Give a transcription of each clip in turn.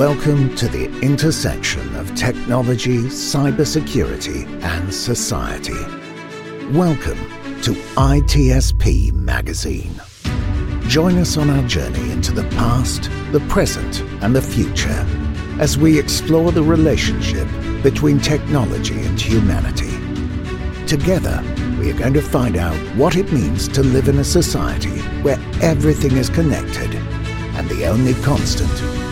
Welcome to the intersection of technology, cybersecurity, and society. Welcome to ITSP Magazine. Join us on our journey into the past, the present, and the future as we explore the relationship between technology and humanity. Together, we are going to find out what it means to live in a society where everything is connected and the only constant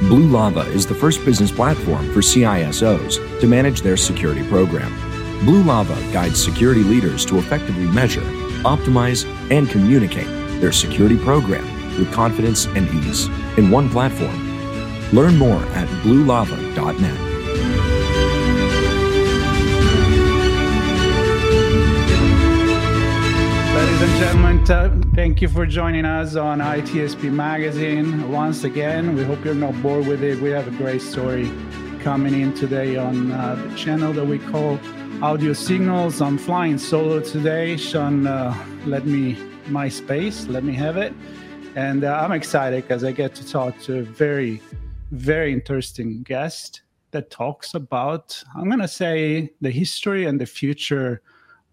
Blue Lava is the first business platform for CISOs to manage their security program. Blue Lava guides security leaders to effectively measure, optimize, and communicate their security program with confidence and ease in one platform. Learn more at bluelava.net. gentlemen, thank you for joining us on ITSP Magazine. Once again, we hope you're not bored with it. We have a great story coming in today on uh, the channel that we call Audio Signals. I'm flying solo today. Sean, uh, let me my space. Let me have it. And uh, I'm excited because I get to talk to a very, very interesting guest that talks about, I'm going to say, the history and the future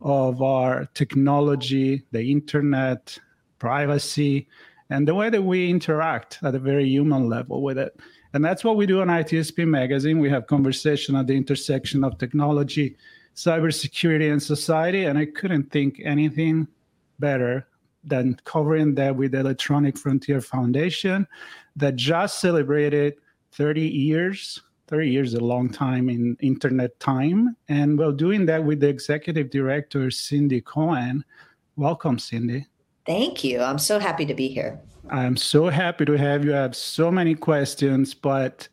of our technology, the internet, privacy, and the way that we interact at a very human level with it. And that's what we do on ITSP Magazine. We have conversation at the intersection of technology, cybersecurity, and society. And I couldn't think anything better than covering that with the Electronic Frontier Foundation that just celebrated 30 years 30 years a long time in internet time. And we're doing that with the executive director, Cindy Cohn. Welcome, Cindy. Thank you. I'm so happy to be here. I'm so happy to have you. I have so many questions, but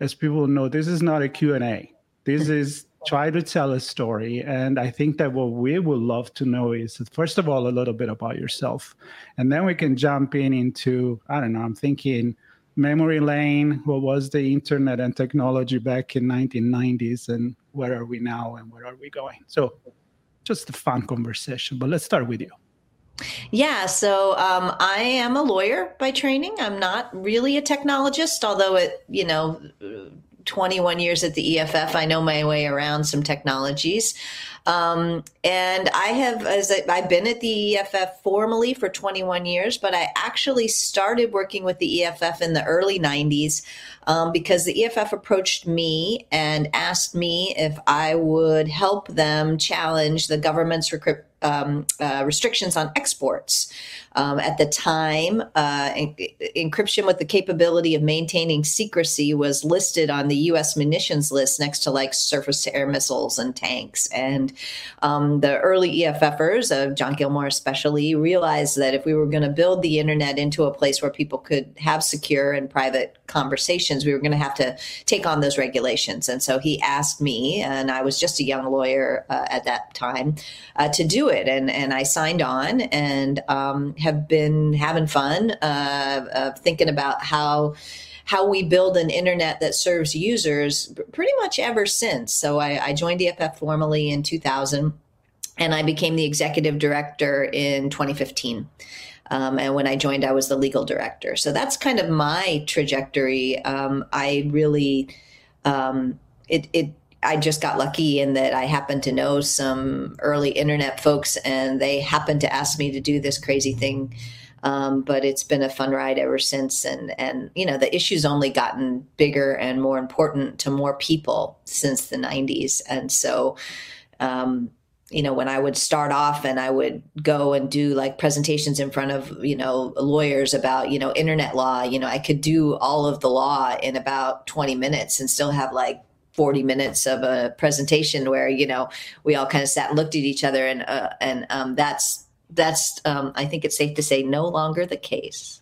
as people know, this is not a Q&A. This is try to tell a story. And I think that what we would love to know is, first of all, a little bit about yourself. And then we can jump in into, I don't know, I'm thinking – memory lane what was the internet and technology back in 1990s and where are we now and where are we going so just a fun conversation but let's start with you yeah, so um, I am a lawyer by training. I'm not really a technologist, although it, you know, 21 years at the EFF, I know my way around some technologies. Um, and I have, as I, have been at the EFF formally for 21 years, but I actually started working with the EFF in the early 90s um, because the EFF approached me and asked me if I would help them challenge the government's recruitment um, uh, restrictions on exports. Um, at the time, uh, en- encryption with the capability of maintaining secrecy was listed on the U.S. munitions list next to like surface to air missiles and tanks. And um, the early EFFers, of John Gilmore especially, realized that if we were going to build the internet into a place where people could have secure and private conversations, we were going to have to take on those regulations. And so he asked me, and I was just a young lawyer uh, at that time, uh, to do it. And, and I signed on and um, have been having fun uh, thinking about how how we build an internet that serves users pretty much ever since. So I, I joined EFF formally in 2000 and I became the executive director in 2015. Um, and when I joined, I was the legal director. So that's kind of my trajectory. Um, I really, um, it, it, I just got lucky in that I happened to know some early internet folks, and they happened to ask me to do this crazy thing. Um, but it's been a fun ride ever since, and and you know the issue's only gotten bigger and more important to more people since the '90s, and so. Um, you know, when I would start off and I would go and do like presentations in front of, you know, lawyers about, you know, internet law, you know, I could do all of the law in about 20 minutes and still have like 40 minutes of a presentation where, you know, we all kind of sat and looked at each other and, uh, and um, that's, that's, um, I think it's safe to say no longer the case.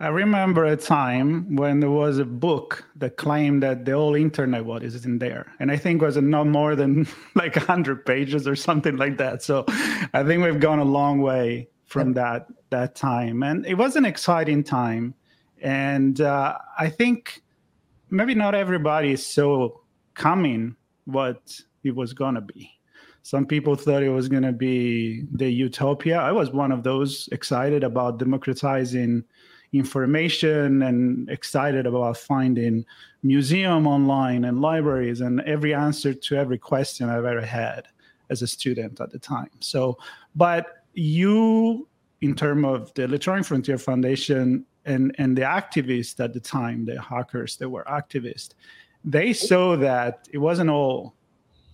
I remember a time when there was a book that claimed that the whole internet was in there, and I think was not more than like hundred pages or something like that. So, I think we've gone a long way from that that time, and it was an exciting time. And uh, I think maybe not everybody is so coming what it was gonna be. Some people thought it was gonna be the utopia. I was one of those excited about democratizing information and excited about finding museum online and libraries and every answer to every question I've ever had as a student at the time. So, but you, in terms of the Electronic Frontier Foundation and and the activists at the time, the hackers that were activists, they saw that it wasn't all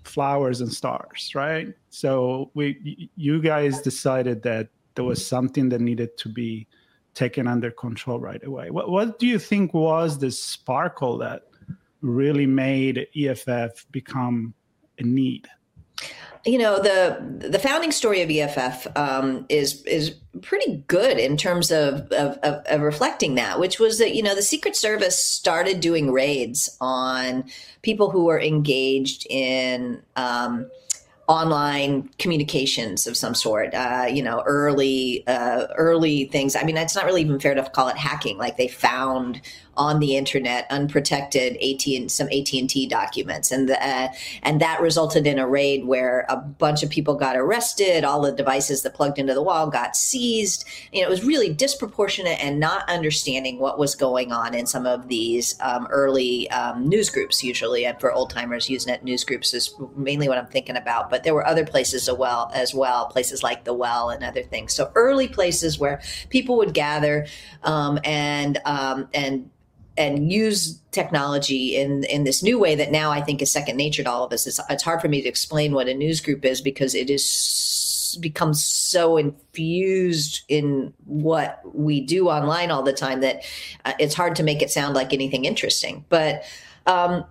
flowers and stars, right? So we, you guys decided that there was something that needed to be taken under control right away. What, what do you think was the sparkle that really made EFF become a need? You know the the founding story of EFF um, is is pretty good in terms of, of, of, of reflecting that, which was that you know the Secret Service started doing raids on people who were engaged in um, online communications of some sort uh, you know early uh, early things. I mean it's not really even fair to call it hacking. Like they found on the internet unprotected AT some AT&T documents. And the, uh, and that resulted in a raid where a bunch of people got arrested. All the devices that plugged into the wall got seized. You know, it was really disproportionate and not understanding what was going on in some of these um, early um, news groups usually. And for old timers usenet news groups is mainly what I'm thinking about. But there were other places as well as well places like the well and other things. So early places where people would gather um, and um, and and use technology in in this new way that now I think is second nature to all of us. It's, it's hard for me to explain what a news group is because it is becomes so infused in what we do online all the time that uh, it's hard to make it sound like anything interesting. But um,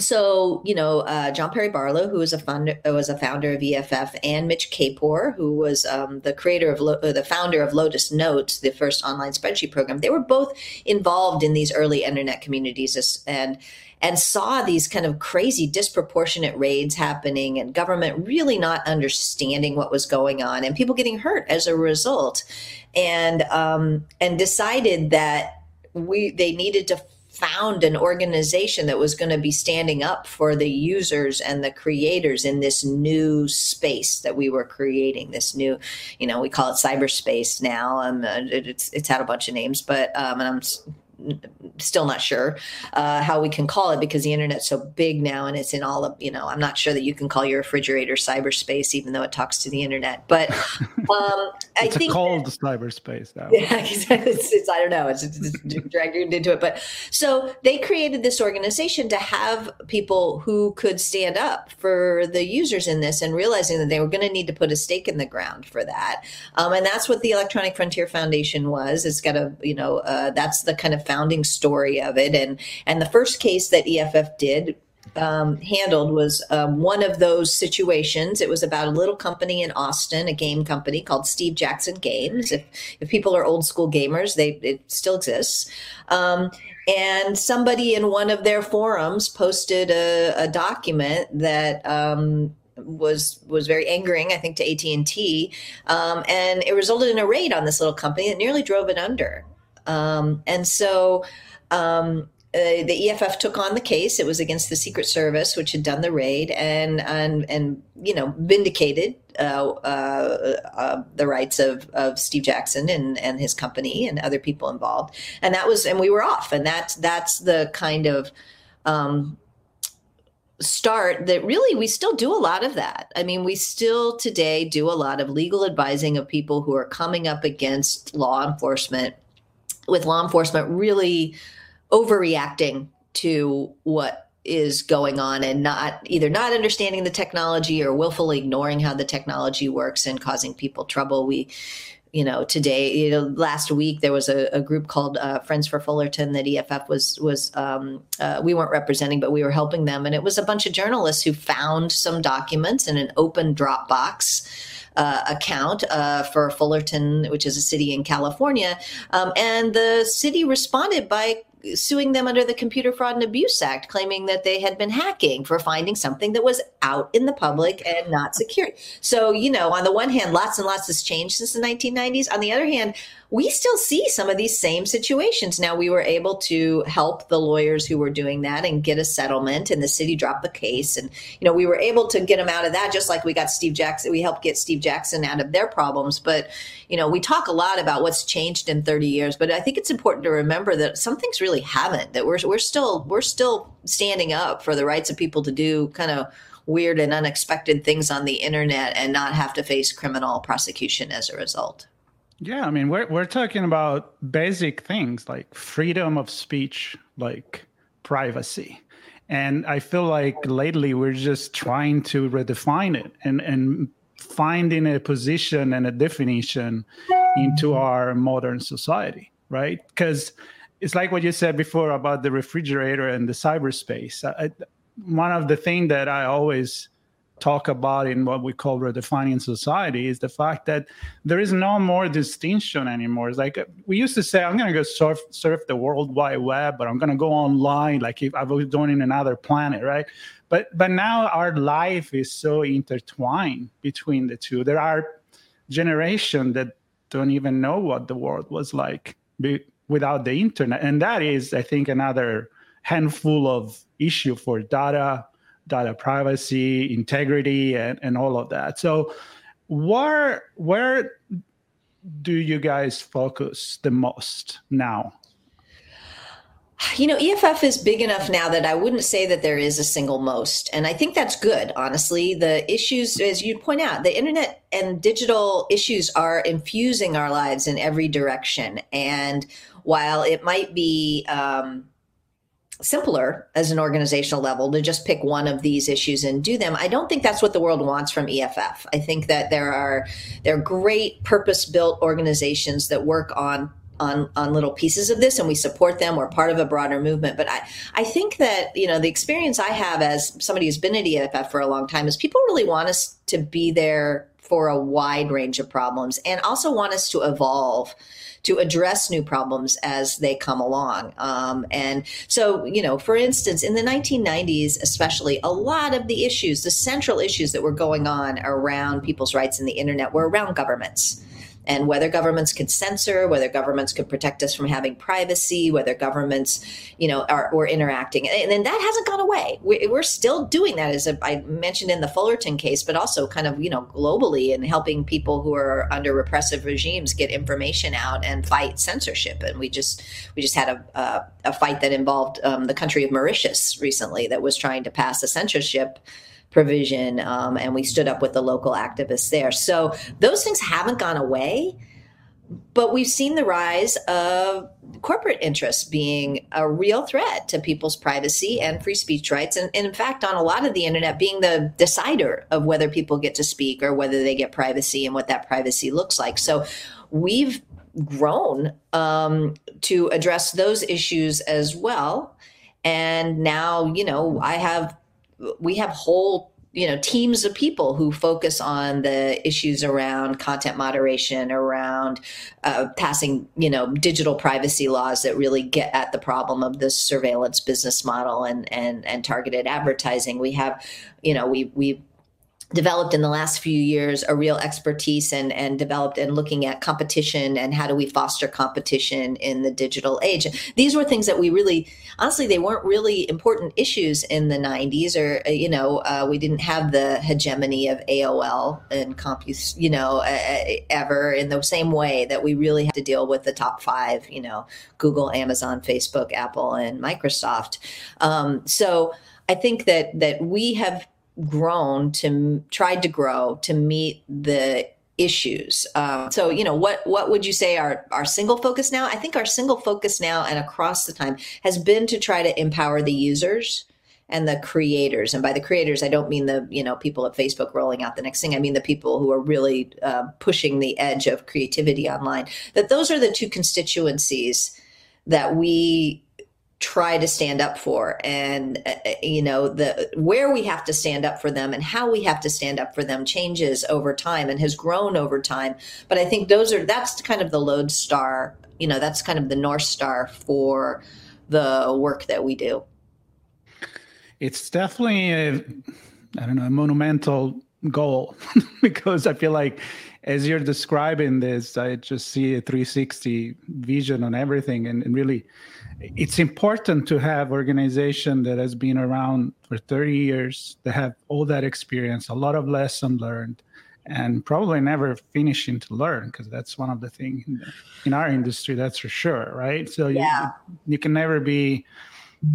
so you know uh, John Perry Barlow, who was a founder was a founder of EFF, and Mitch Kapor, who was um, the creator of Lo- the founder of Lotus Notes, the first online spreadsheet program. They were both involved in these early internet communities and and saw these kind of crazy disproportionate raids happening and government really not understanding what was going on and people getting hurt as a result and um, and decided that we they needed to found an organization that was going to be standing up for the users and the creators in this new space that we were creating this new you know we call it cyberspace now. Um, it's it's had a bunch of names but um, and i'm still not sure uh, how we can call it because the internet's so big now and it's in all of you know i'm not sure that you can call your refrigerator cyberspace even though it talks to the internet. But um, i think called that, cyberspace now. Yeah it's, it's, i don't know. It's, it's, it's dragged into it. But so they created this organization to have people who could stand up for the users in this and realizing that they were going to need to put a stake in the ground for that. Um, and that's what the electronic frontier foundation was. It's got a you know uh, that's the kind of founding story of it. And and the first case that EFF did um, handled was um, one of those situations. It was about a little company in Austin, a game company called Steve Jackson Games. If if people are old school gamers, they it still exists. Um, and somebody in one of their forums posted a, a document that um, was was very angering, I think, to AT and T, um, and it resulted in a raid on this little company that nearly drove it under. Um, and so um, uh, the EFF took on the case. It was against the Secret Service, which had done the raid and and and you know vindicated uh, uh, uh, the rights of, of Steve Jackson and and his company and other people involved. And that was and we were off. And that's that's the kind of um, start that really we still do a lot of that. I mean, we still today do a lot of legal advising of people who are coming up against law enforcement with law enforcement really overreacting to what is going on and not either not understanding the technology or willfully ignoring how the technology works and causing people trouble. We, you know, today, you know, last week there was a, a group called uh, Friends for Fullerton that EFF was was um, uh, we weren't representing, but we were helping them, and it was a bunch of journalists who found some documents in an open Dropbox uh, account uh, for Fullerton, which is a city in California. Um, and the city responded by suing them under the Computer Fraud and Abuse Act, claiming that they had been hacking for finding something that was out in the public and not secured. So, you know, on the one hand, lots and lots has changed since the 1990s. On the other hand, we still see some of these same situations. Now, we were able to help the lawyers who were doing that and get a settlement, and the city dropped the case. And, you know, we were able to get them out of that, just like we got Steve Jackson. We helped get Steve Jackson out of their problems. But, you know, we talk a lot about what's changed in 30 years, but I think it's important to remember that some things really haven't, that we're, we're still, we're still standing up for the rights of people to do kind of weird and unexpected things on the internet and not have to face criminal prosecution as a result. Yeah, I mean, we're we're talking about basic things like freedom of speech, like privacy. And I feel like lately we're just trying to redefine it and and finding a position and a definition into our modern society, right? Because it's like what you said before about the refrigerator and the cyberspace. I, one of the things that I always talk about in what we call redefining society is the fact that there is no more distinction anymore. It's like uh, we used to say, I'm going to go surf, surf the World Wide Web, but I'm going to go online like if I was doing in another planet, right? But but now our life is so intertwined between the two. There are generations that don't even know what the world was like without the internet, and that is, I think, another handful of issue for data data privacy, integrity, and, and all of that. So, where where do you guys focus the most now? You know, EFF is big enough now that I wouldn't say that there is a single most. And I think that's good, honestly. The issues, as you point out, the internet and digital issues are infusing our lives in every direction. And while it might be, um, simpler as an organizational level to just pick one of these issues and do them. I don't think that's what the world wants from EFF. I think that there are there are great purpose-built organizations that work on on on little pieces of this and we support them we're part of a broader movement but i i think that you know the experience i have as somebody who's been at eff for a long time is people really want us to be there for a wide range of problems and also want us to evolve to address new problems as they come along. Um, and so, you know, for instance, in the 1990s, especially, a lot of the issues, the central issues that were going on around people's rights in the internet were around governments and whether governments could censor, whether governments could protect us from having privacy, whether governments, you know, are were interacting, and, and that hasn't gone away. We, are still doing that, as I mentioned in the Fullerton case, but also kind of you know globally and helping people who are under repressive regimes get information out and fight censorship. And we just we just had a a, a fight that involved um, the country of Mauritius recently that was trying to pass a censorship provision, um, and we stood up with the local activists there. So those things haven't gone away, but we've seen the rise of corporate interests being a real threat to people's privacy and free speech rights. And, and, in fact, on a lot of the internet, being the decider of whether people get to speak or whether they get privacy and what that privacy looks like. So we've grown um, to address those issues as well. And now, you know, I have we have whole you know teams of people who focus on the issues around content moderation around uh, passing you know digital privacy laws that really get at the problem of this surveillance business model and and and targeted advertising. We have you know we we developed in the last few years a real expertise and and developed and looking at competition and how do we foster competition in the digital age. These were things that we really honestly they weren't really important issues in the 90s or uh, you know uh, we didn't have the hegemony of aol and compus you know uh, ever in the same way that we really had to deal with the top five you know google amazon facebook apple and microsoft. Um, so i think that that we have grown to tried to grow to meet the issues. Um, so, you know, what what would you say our our single focus now? I think our single focus now and across the time has been to try to empower the users and the creators. And by the creators, I don't mean the you know people at Facebook rolling out the next thing. I mean the people who are really uh, pushing the edge of creativity online. That those are the two constituencies that we try to stand up for and uh, uh, you know the where we have to stand up for them and how we have to stand up for them changes over time and has grown over time. But i think those are that's kind of the lodestar you know that's kind of the north star for the work that we do. It's definitely a i don't know a monumental goal because i feel like as you're describing this i just see a 360 vision on everything and, and really it's important to have organization that has been around for 30 years that have all that experience a lot of lesson learned and probably never finishing to learn because that's one of the things in our industry that's for sure right so yeah. you, you can never be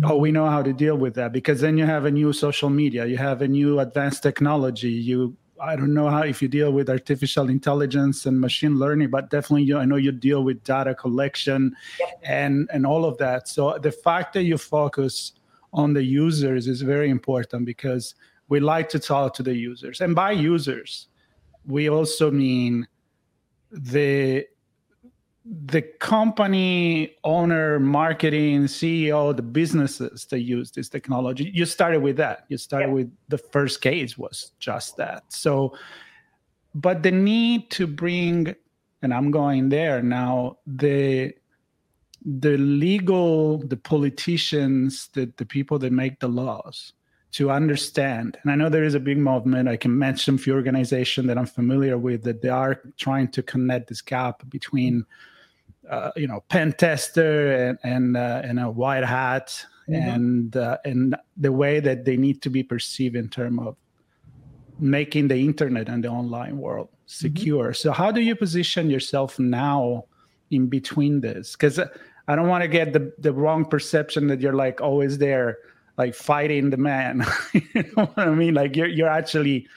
oh we know how to deal with that because then you have a new social media you have a new advanced technology you I don't know how if you deal with artificial intelligence and machine learning, but definitely you, I know you deal with data collection and and all of that. So the fact that you focus on the users is very important because we like to talk to the users, and by users, we also mean the the company owner, marketing, CEO, the businesses that use this technology, you started with that. You started yeah. with the first case was just that. So, but the need to bring, and I'm going there now, the the legal, the politicians, the, the people that make the laws to understand. And I know there is a big movement. I can mention a few organizations that I'm familiar with that they are trying to connect this gap between uh, you know pen tester and and, uh, and a white hat mm-hmm. and uh, and the way that they need to be perceived in terms of making the internet and the online world mm-hmm. secure mm-hmm. so how do you position yourself now in between this because i don't want to get the, the wrong perception that you're like always there like fighting the man you know what i mean like you're, you're actually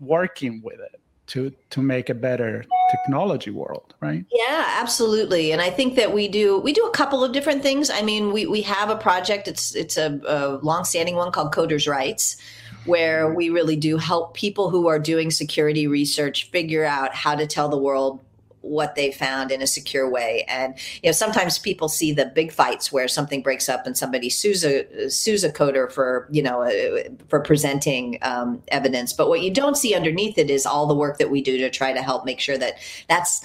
working with it to to make a better technology world right? Yeah absolutely. And i think that we do we do a couple of different things. I mean we we have a project it's it's a, a long-standing one called coders rights where we really do help people who are doing security research figure out how to tell the world what they found in a secure way. And you know, sometimes people see the big fights where something breaks up and somebody sues a sues a coder for you know uh, for presenting um, evidence. But what you don't see underneath it is all the work that we do to try to help make sure that that's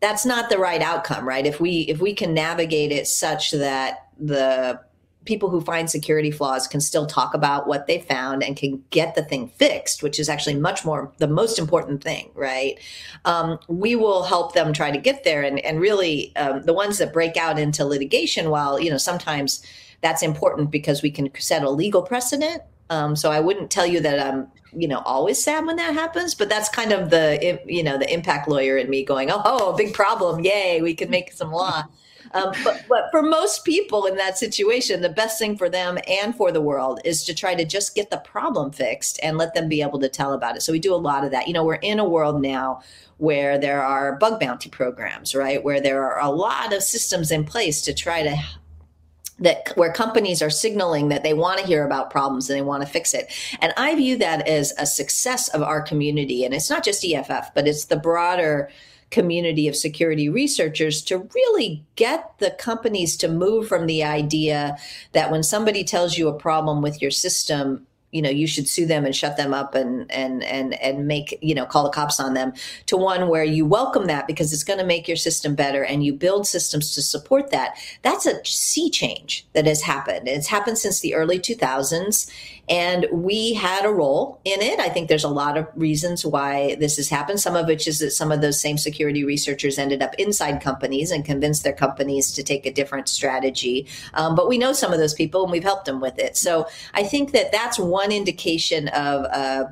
that's not the right outcome, right? If we if we can navigate it such that the people who find security flaws can still talk about what they found and can get the thing fixed, which is actually much more the most important thing, right? Um, we will help them try to get there. And, and really, um, the ones that break out into litigation, while, you know, sometimes that's important because we can set a legal precedent. Um, so I wouldn't tell you that I'm, you know, always sad when that happens, but that's kind of the, you know, the impact lawyer in me going, oh, oh big problem. Yay, we can make some law. Um, but, but for most people in that situation, the best thing for them and for the world is to try to just get the problem fixed and let them be able to tell about it. So we do a lot of that. You know, we're in a world now where there are bug bounty programs, right? Where there are a lot of systems in place to try to that where companies are signaling that they want to hear about problems and they want to fix it. And I view that as a success of our community. And it's not just EFF, but it's the broader community of security researchers to really get the companies to move from the idea that when somebody tells you a problem with your system, you know you should sue them and shut them up and and and and make you know call the cops on them to one where you welcome that because it's going to make your system better and you build systems to support that. That's a sea change that has happened. It's happened since the early 2000s and we had a role in it. I think there's a lot of reasons why this has happened some of which is that some of those same security researchers ended up inside companies and convinced their companies to take a different strategy. Um, but we know some of those people and we've helped them with it. So i think that that's one indication of uh,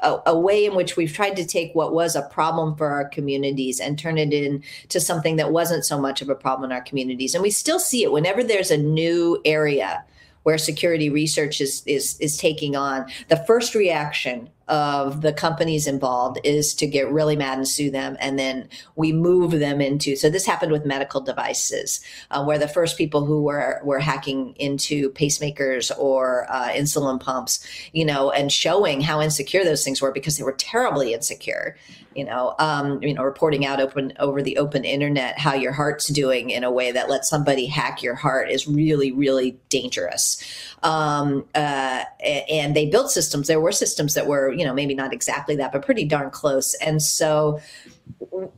a, a, way in which we've tried to take what was a problem for our communities and turn it into something that wasn't so much of a problem in our communities. And we still see it whenever there's a new area where security research is is is taking on. The first reaction of the companies involved is to get really mad and sue them. And then we move them into, so this happened with medical devices, uh, where the first people who were, were hacking into pacemakers or uh, insulin pumps, you know, and showing how insecure those things were because they were terribly insecure you know, um, you know, reporting out open over the open internet how your heart's doing in a way that lets somebody hack your heart is really, really dangerous. Um, uh, and they built systems. There were systems that were, you know, maybe not exactly that, but pretty darn close. And so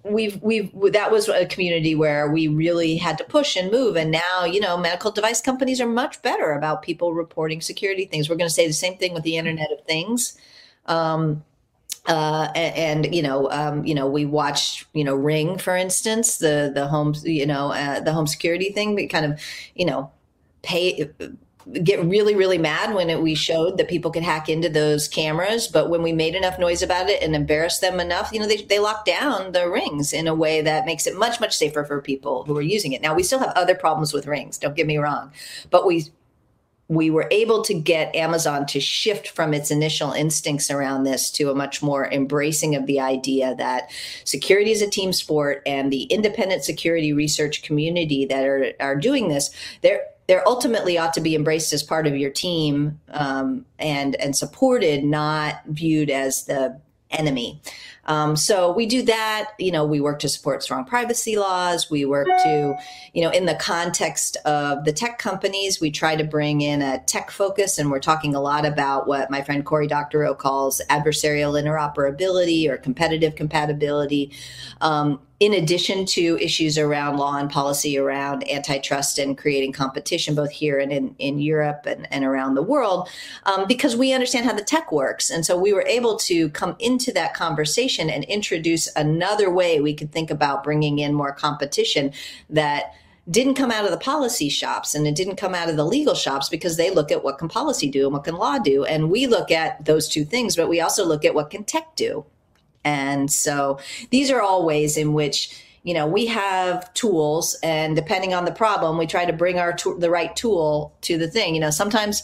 we've we've that was a community where we really had to push and move and now you know medical device companies are much better about people reporting security things we're going to say the same thing with the internet of things um, uh, and, and, you know, um, you know, we watched, you know, Ring, for instance, the the home, you know, uh, the home security thing. We kind of, you know, pay get really really mad when it, we showed that people could hack into those cameras but when we made enough noise about it and embarrassed them enough you know they, they locked down the rings in a way that makes it much much safer for people who are using it. Now we still have other problems with rings don't get me wrong but we we were able to get Amazon to shift from its initial instincts around this to a much more embracing of the idea that security is a team sport and the independent security research community that are, are doing this, they're they're ultimately ought to be embraced as part of your team um, and and supported, not viewed as the enemy. Um, so we do that. You know, we work to support strong privacy laws. We work to, you know, in the context of the tech companies, we try to bring in a tech focus, and we're talking a lot about what my friend Cory Doctorow calls adversarial interoperability or competitive compatibility. Um, in addition to issues around law and policy around antitrust and creating competition, both here and in, in Europe and, and around the world, um, because we understand how the tech works. And so we were able to come into that conversation and introduce another way we could think about bringing in more competition that didn't come out of the policy shops and it didn't come out of the legal shops because they look at what can policy do and what can law do and we look at those two things but we also look at what can tech do and so these are all ways in which you know we have tools and depending on the problem we try to bring our to- the right tool to the thing. You know sometimes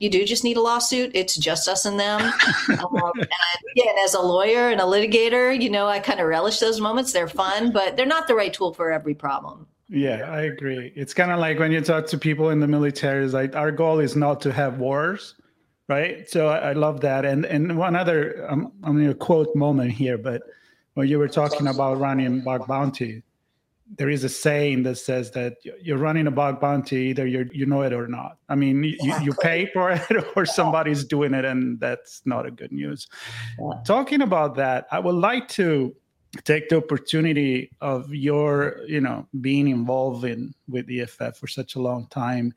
you do just need a lawsuit. It's just us and them. Um, and again as a lawyer and a litigator you know i kind of relish those moments. They're fun but they're not the right tool for every problem. Yeah i agree. It's kind of like when you talk to people in the military is like our goal is not to have wars right? So I, I love that. And and one other, um, I'm going to quote moment here, but when you were talking about running bug bounty, there is a saying that says that you're running a bug bounty either you you know it or not. I mean, you, you pay for it or somebody's doing it, and that's not a good news. Yeah. Talking about that, I would like to take the opportunity of your you know being involved in with EFF for such a long time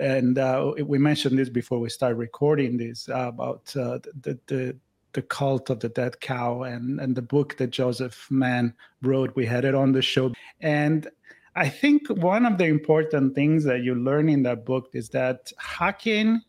and uh, we mentioned this before we start recording this uh, about uh, the, the the cult of the dead cow and and the book that Joseph Menn wrote. We had it on the show, and I think one of the important things that you learn in that book is that hacking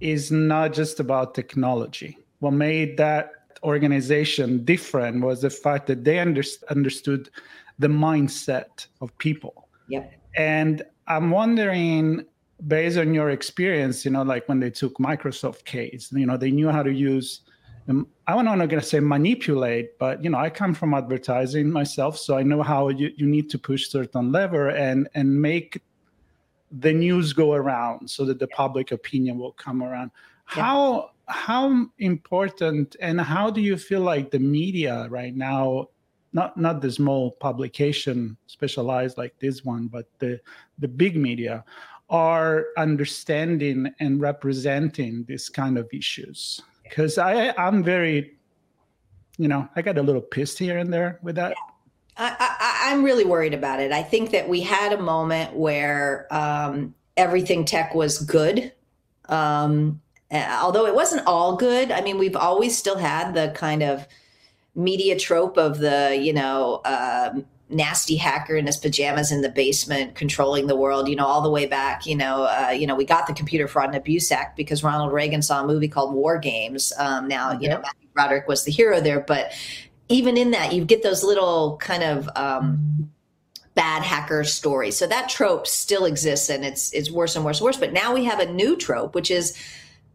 is not just about technology. What made that organization different was the fact that they under- understood the mindset of people. Yep. And I'm wondering based on your experience, you know, like when they took Microsoft case, you know, they knew how to use. Um, I'm not going to say manipulate, but you know, I come from advertising myself, so I know how you, you need to push certain lever and and make the news go around so that the public opinion will come around. Yeah. How how important and how do you feel like the media right now not not the small publication specialized like this one but the the big media are understanding and representing these kind of issues. Because i i'm very you know i got a little pissed here and there with that. I, I, am really worried about it. I think that we had a moment where um, everything tech was good. Um, although it wasn't all good i mean we've always still had the kind of media trope of the you know um, nasty hacker in his pajamas in the basement controlling the world you know all the way back you know uh, you know we got the computer fraud and abuse act because ronald reagan saw a movie called war games. Um, now you know matthew broderick was the hero there but even in that you get those little kind of um, bad hacker stories. So that trope still exists and it's it's worse and worse and worse. But now we have a new trope which is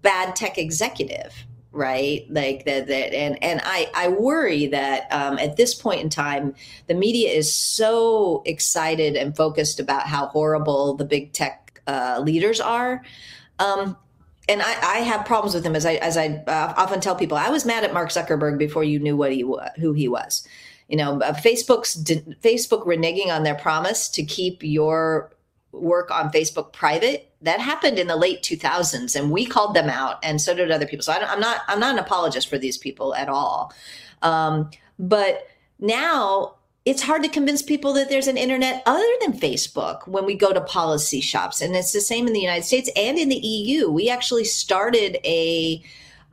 bad tech executive right like that that and and i i worry that um, at this point in time the media is so excited and focused about how horrible the big tech uh, leaders are um, and I, I, have problems with him as I as I uh, often tell people. I was mad at Mark Zuckerberg before you knew what he who he was. You know, uh, Facebook's Facebook reneging on their promise to keep your work on Facebook private. That happened in the late 2000s, and we called them out, and so did other people. So I am not I'm not an apologist for these people at all. Um, but now it's hard to convince people that there's an internet other than Facebook when we go to policy shops. And it's the same in the United States and in the EU. We actually started a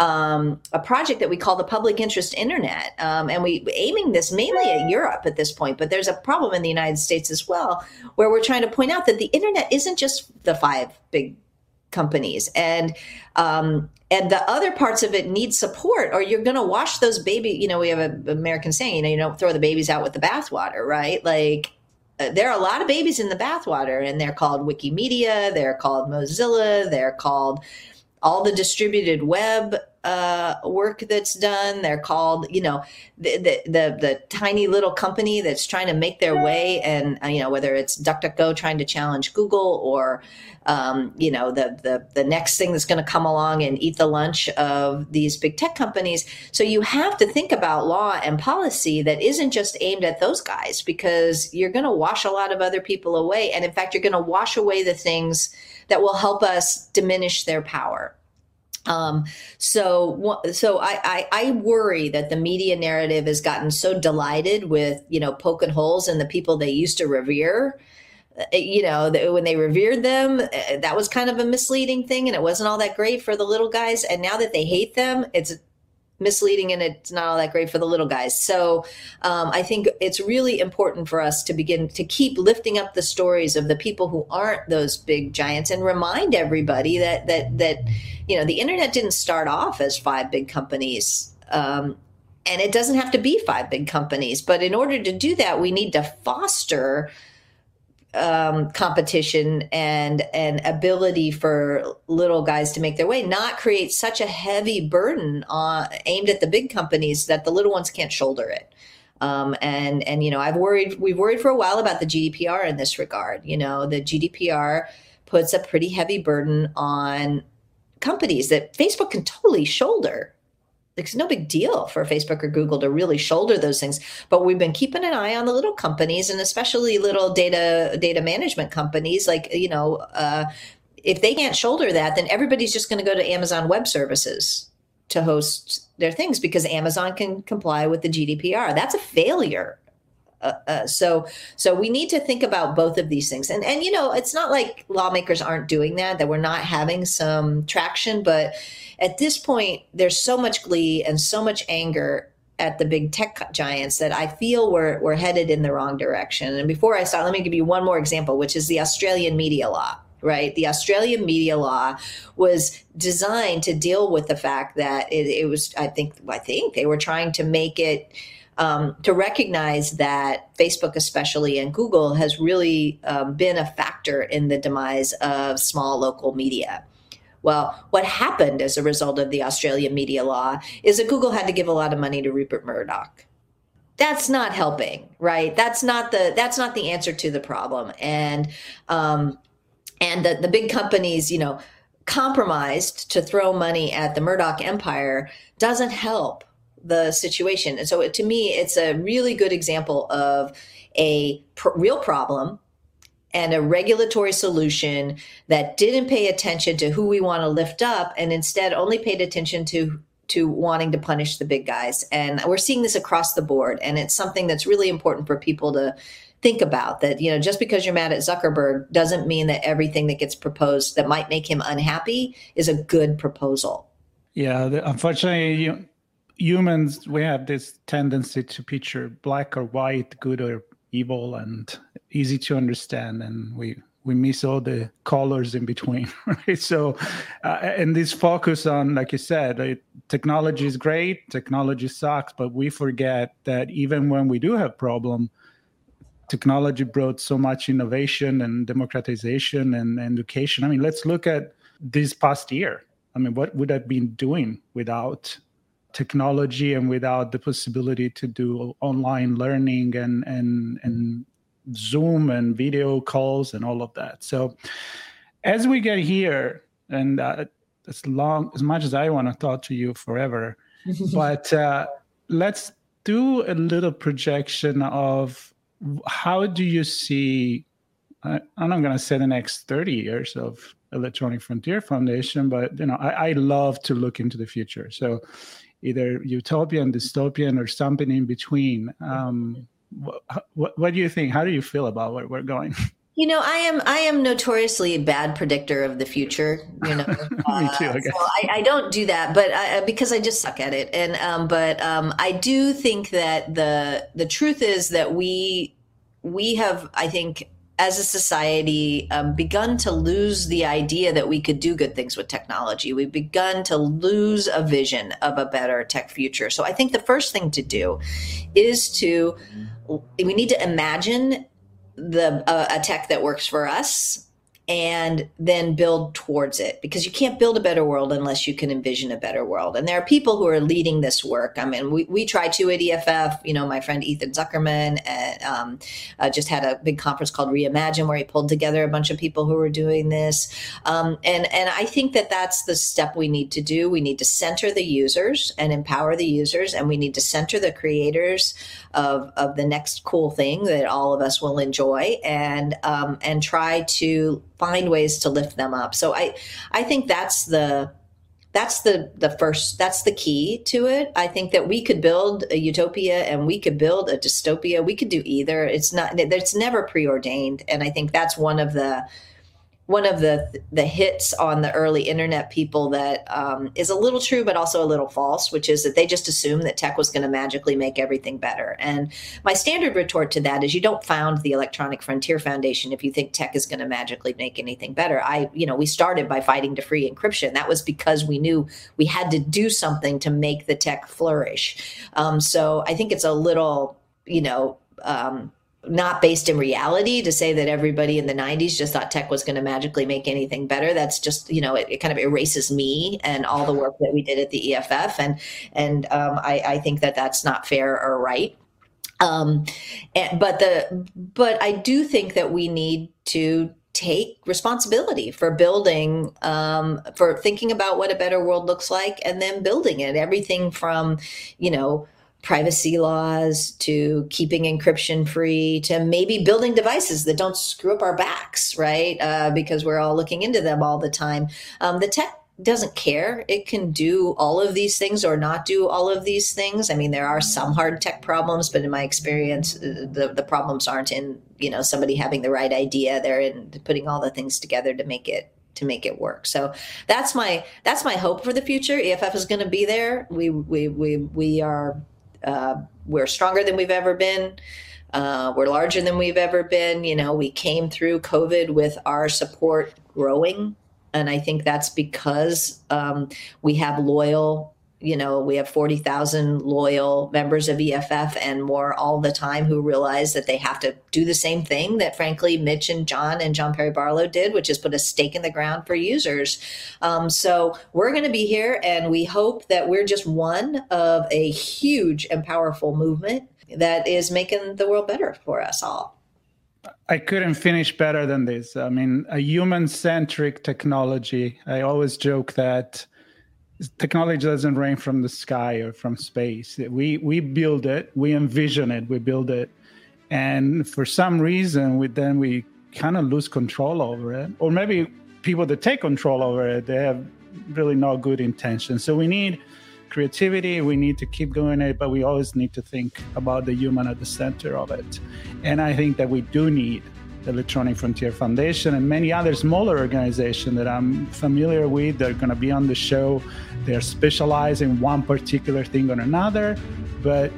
um, a project that we call the public interest internet. Um, and we aiming this mainly at europe at this point but there's a problem in the united states as well where we're trying to point out that the internet isn't just the five big companies and um, and the other parts of it need support or you're going to wash those baby you know we have an american saying you know you don't throw the babies out with the bathwater right? Like uh, there are a lot of babies in the bathwater and they're called wikimedia they're called mozilla they're called all the distributed web uh, work that's done. They're called, you know, the, the, the the tiny little company that's trying to make their way, and uh, you know whether it's DuckDuckGo trying to challenge Google or um, you know the the the next thing that's going to come along and eat the lunch of these big tech companies. So you have to think about law and policy that isn't just aimed at those guys because you're going to wash a lot of other people away, and in fact, you're going to wash away the things that will help us diminish their power. Um, so, so I, I, I, worry that the media narrative has gotten so delighted with, you know, poking holes in the people they used to revere. Uh, you know, when they revered them, uh, that was kind of a misleading thing, and it wasn't all that great for the little guys. And now that they hate them, it's misleading and it's not all that great for the little guys. So um, I think it's really important for us to begin to keep lifting up the stories of the people who aren't those big giants and remind everybody that that that you know the internet didn't start off as five big companies. Um, and it doesn't have to be five big companies, but in order to do that, we need to foster um, competition and and ability for little guys to make their way, not create such a heavy burden on aimed at the big companies that the little ones can't shoulder it. Um, and and you know, I've worried we've worried for a while about the GDPR in this regard. You know, the GDPR puts a pretty heavy burden on companies that Facebook can totally shoulder it's no big deal for Facebook or Google to really shoulder those things. But we've been keeping an eye on the little companies and especially little data data management companies. Like you know, uh, if they can't shoulder that, then everybody's just going to go to Amazon Web Services to host their things because Amazon can comply with the GDPR. That's a failure uh, uh, so so we need to think about both of these things and and you know it's not like lawmakers aren't doing that that we're not having some traction but at this point there's so much glee and so much anger at the big tech giants that I feel we're, we're headed in the wrong direction. And before I start, let me give you one more example, which is the Australian media law right? The Australian media law was designed to deal with the fact that it, it, was, I think, I think they were trying to make it um, to recognize that Facebook, especially and Google, has really um, been a factor in the demise of small local media. Well, what happened as a result of the Australian media law is that Google had to give a lot of money to Rupert Murdoch. That's not helping, right? That's not the that's not the answer to the problem. And um, and the, the big companies, you know, compromised to throw money at the Murdoch empire doesn't help the situation. And so to me, it's a really good example of a pr- real problem and a regulatory solution that didn't pay attention to who we want to lift up and instead only paid attention to to wanting to punish the big guys. And we're seeing this across the board and it's something that's really important for people to think about that you know just because you're mad at Zuckerberg doesn't mean that everything that gets proposed that might make him unhappy is a good proposal. Yeah, unfortunately, you, humans we have this tendency to picture black or white good or evil and easy to understand and we we miss all the colors in between right? So uh, and this focus on like you said uh, technology is great technology sucks but we forget that even when we do have problem technology brought so much innovation and democratization and education. I mean let's look at this past year. I mean, what would have been doing without technology and without the possibility to do online learning and and and Zoom and video calls and all of that. So as we get here, and uh, as long as much as I want to talk to you forever, but uh, let's do a little projection of how do you see I, am not going to say the next 30 years of electronic frontier foundation but you know I, I, love to look into the future so either utopian dystopian or something in between um, what, what, what do you think how do you feel about where we're going You know, I am I am notoriously a bad predictor of the future. You know, me too. I, so I, I, don't do that, but I, because I just suck at it. And um, but um, I do think that the the truth is that we we have, I think, as a society, um, begun to lose the idea that we could do good things with technology. We've begun to lose a vision of a better tech future. So I think the first thing to do is to we need to imagine the uh, a tech that works for us and then build towards it because you can't build a better world unless you can envision a better world. And there are people who are leading this work. I mean, we, we try to at EFF, you know, my friend Ethan Zuckerman and, um, uh, just had a big conference called Reimagine where he pulled together a bunch of people who were doing this. Um, and, and I think that that's the step we need to do. We need to center the users and empower the users, and we need to center the creators of, of the next cool thing that all of us will enjoy and, um, and try to find ways to lift them up. So I I think that's the that's the the first that's the key to it. I think that we could build a utopia and we could build a dystopia. We could do either. It's not it's never preordained. And i think that's one of the one of the the hits on the early internet people that um, is a little true but also a little false which is that they just assumed that tech was going to magically make everything better. And my standard retort to that is you don't found the electronic frontier foundation if you think tech is going to magically make anything better. I you know we started by fighting to free encryption. That was because we knew we had to do something to make the tech flourish. Um, so i think it's a little you know um, not based in reality to say that everybody in the 90s just thought tech was going to magically make anything better. That's just you know it, it, kind of erases me and all the work that we did at the eff and and um, I, I think that that's not fair or right. Um, and, but the but i do think that we need to take responsibility for building um, for thinking about what a better world looks like and then building it. Everything from you know privacy laws to keeping encryption free to maybe building devices that don't screw up our backs, right? Uh, because we're all looking into them all the time. Um, the tech doesn't care. It can do all of these things or not do all of these things. I mean, there are some hard tech problems, but in my experience, uh, the, the problems aren't in, you know, somebody having the right idea. They're in putting all the things together to make it to make it work. So that's my that's my hope for the future. EFF is going to be there. We we we we are uh, we're stronger than we've ever been. Uh, we're larger than we've ever been. You know, we came through COVID with our support growing. And I think that's because um, we have loyal you know, we have 40,000 loyal members of EFF and more all the time who realize that they have to do the same thing that, frankly, Mitch and John and John Perry Barlow did, which is put a stake in the ground for users. Um, so we're going to be here, and we hope that we're just one of a huge and powerful movement that is making the world better for us all. I couldn't finish better than this. I mean, a human centric technology. I always joke that technology doesn't rain from the sky or from space. We we build it, we envision it, we build it, and for some reason, we then we kind of lose control over it, or maybe people that take control over it, they have really no good intentions. So we need creativity. We need to keep doing it, but we always need to think about the human at the center of it. And I think that we do need Electronic Frontier Foundation and many other smaller organizations that I'm familiar with. They're going to be on the show. They're specialized in one particular thing or another, but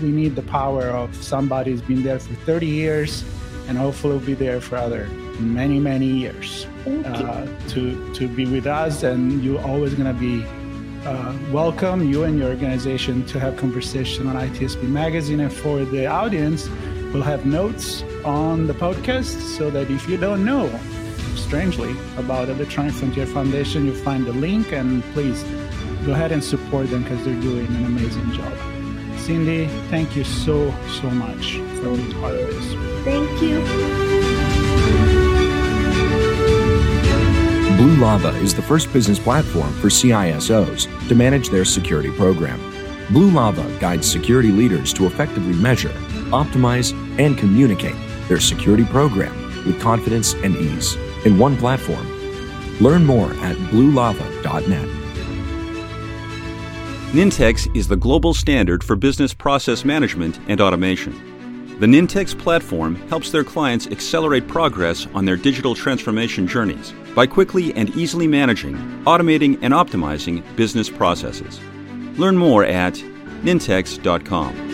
we need the power of somebody who's been there for 30 years and hopefully will be there for other many, many years uh, to, to be with us. And you're always going to be uh, welcome, you and your organization, to have conversation on ITSP Magazine. And for the audience, we'll have notes on the podcast so that if you don't know strangely, about Electronic Frontier Foundation, you'll find the link and please go ahead and support them because they're doing an amazing job. Cindy, thank you so, so much for being part of this. Thank you. Blue Lava is the first business platform for CISOs to manage their security program. Blue Lava guides security leaders to effectively measure, optimize, and communicate their security program with confidence and ease in one platform. Learn more at bluelava.net. Nintex is the global standard for business process management and automation. The Nintex platform helps their clients accelerate progress on their digital transformation journeys by quickly and easily managing, automating, and optimizing business processes. Learn more at nintex.com.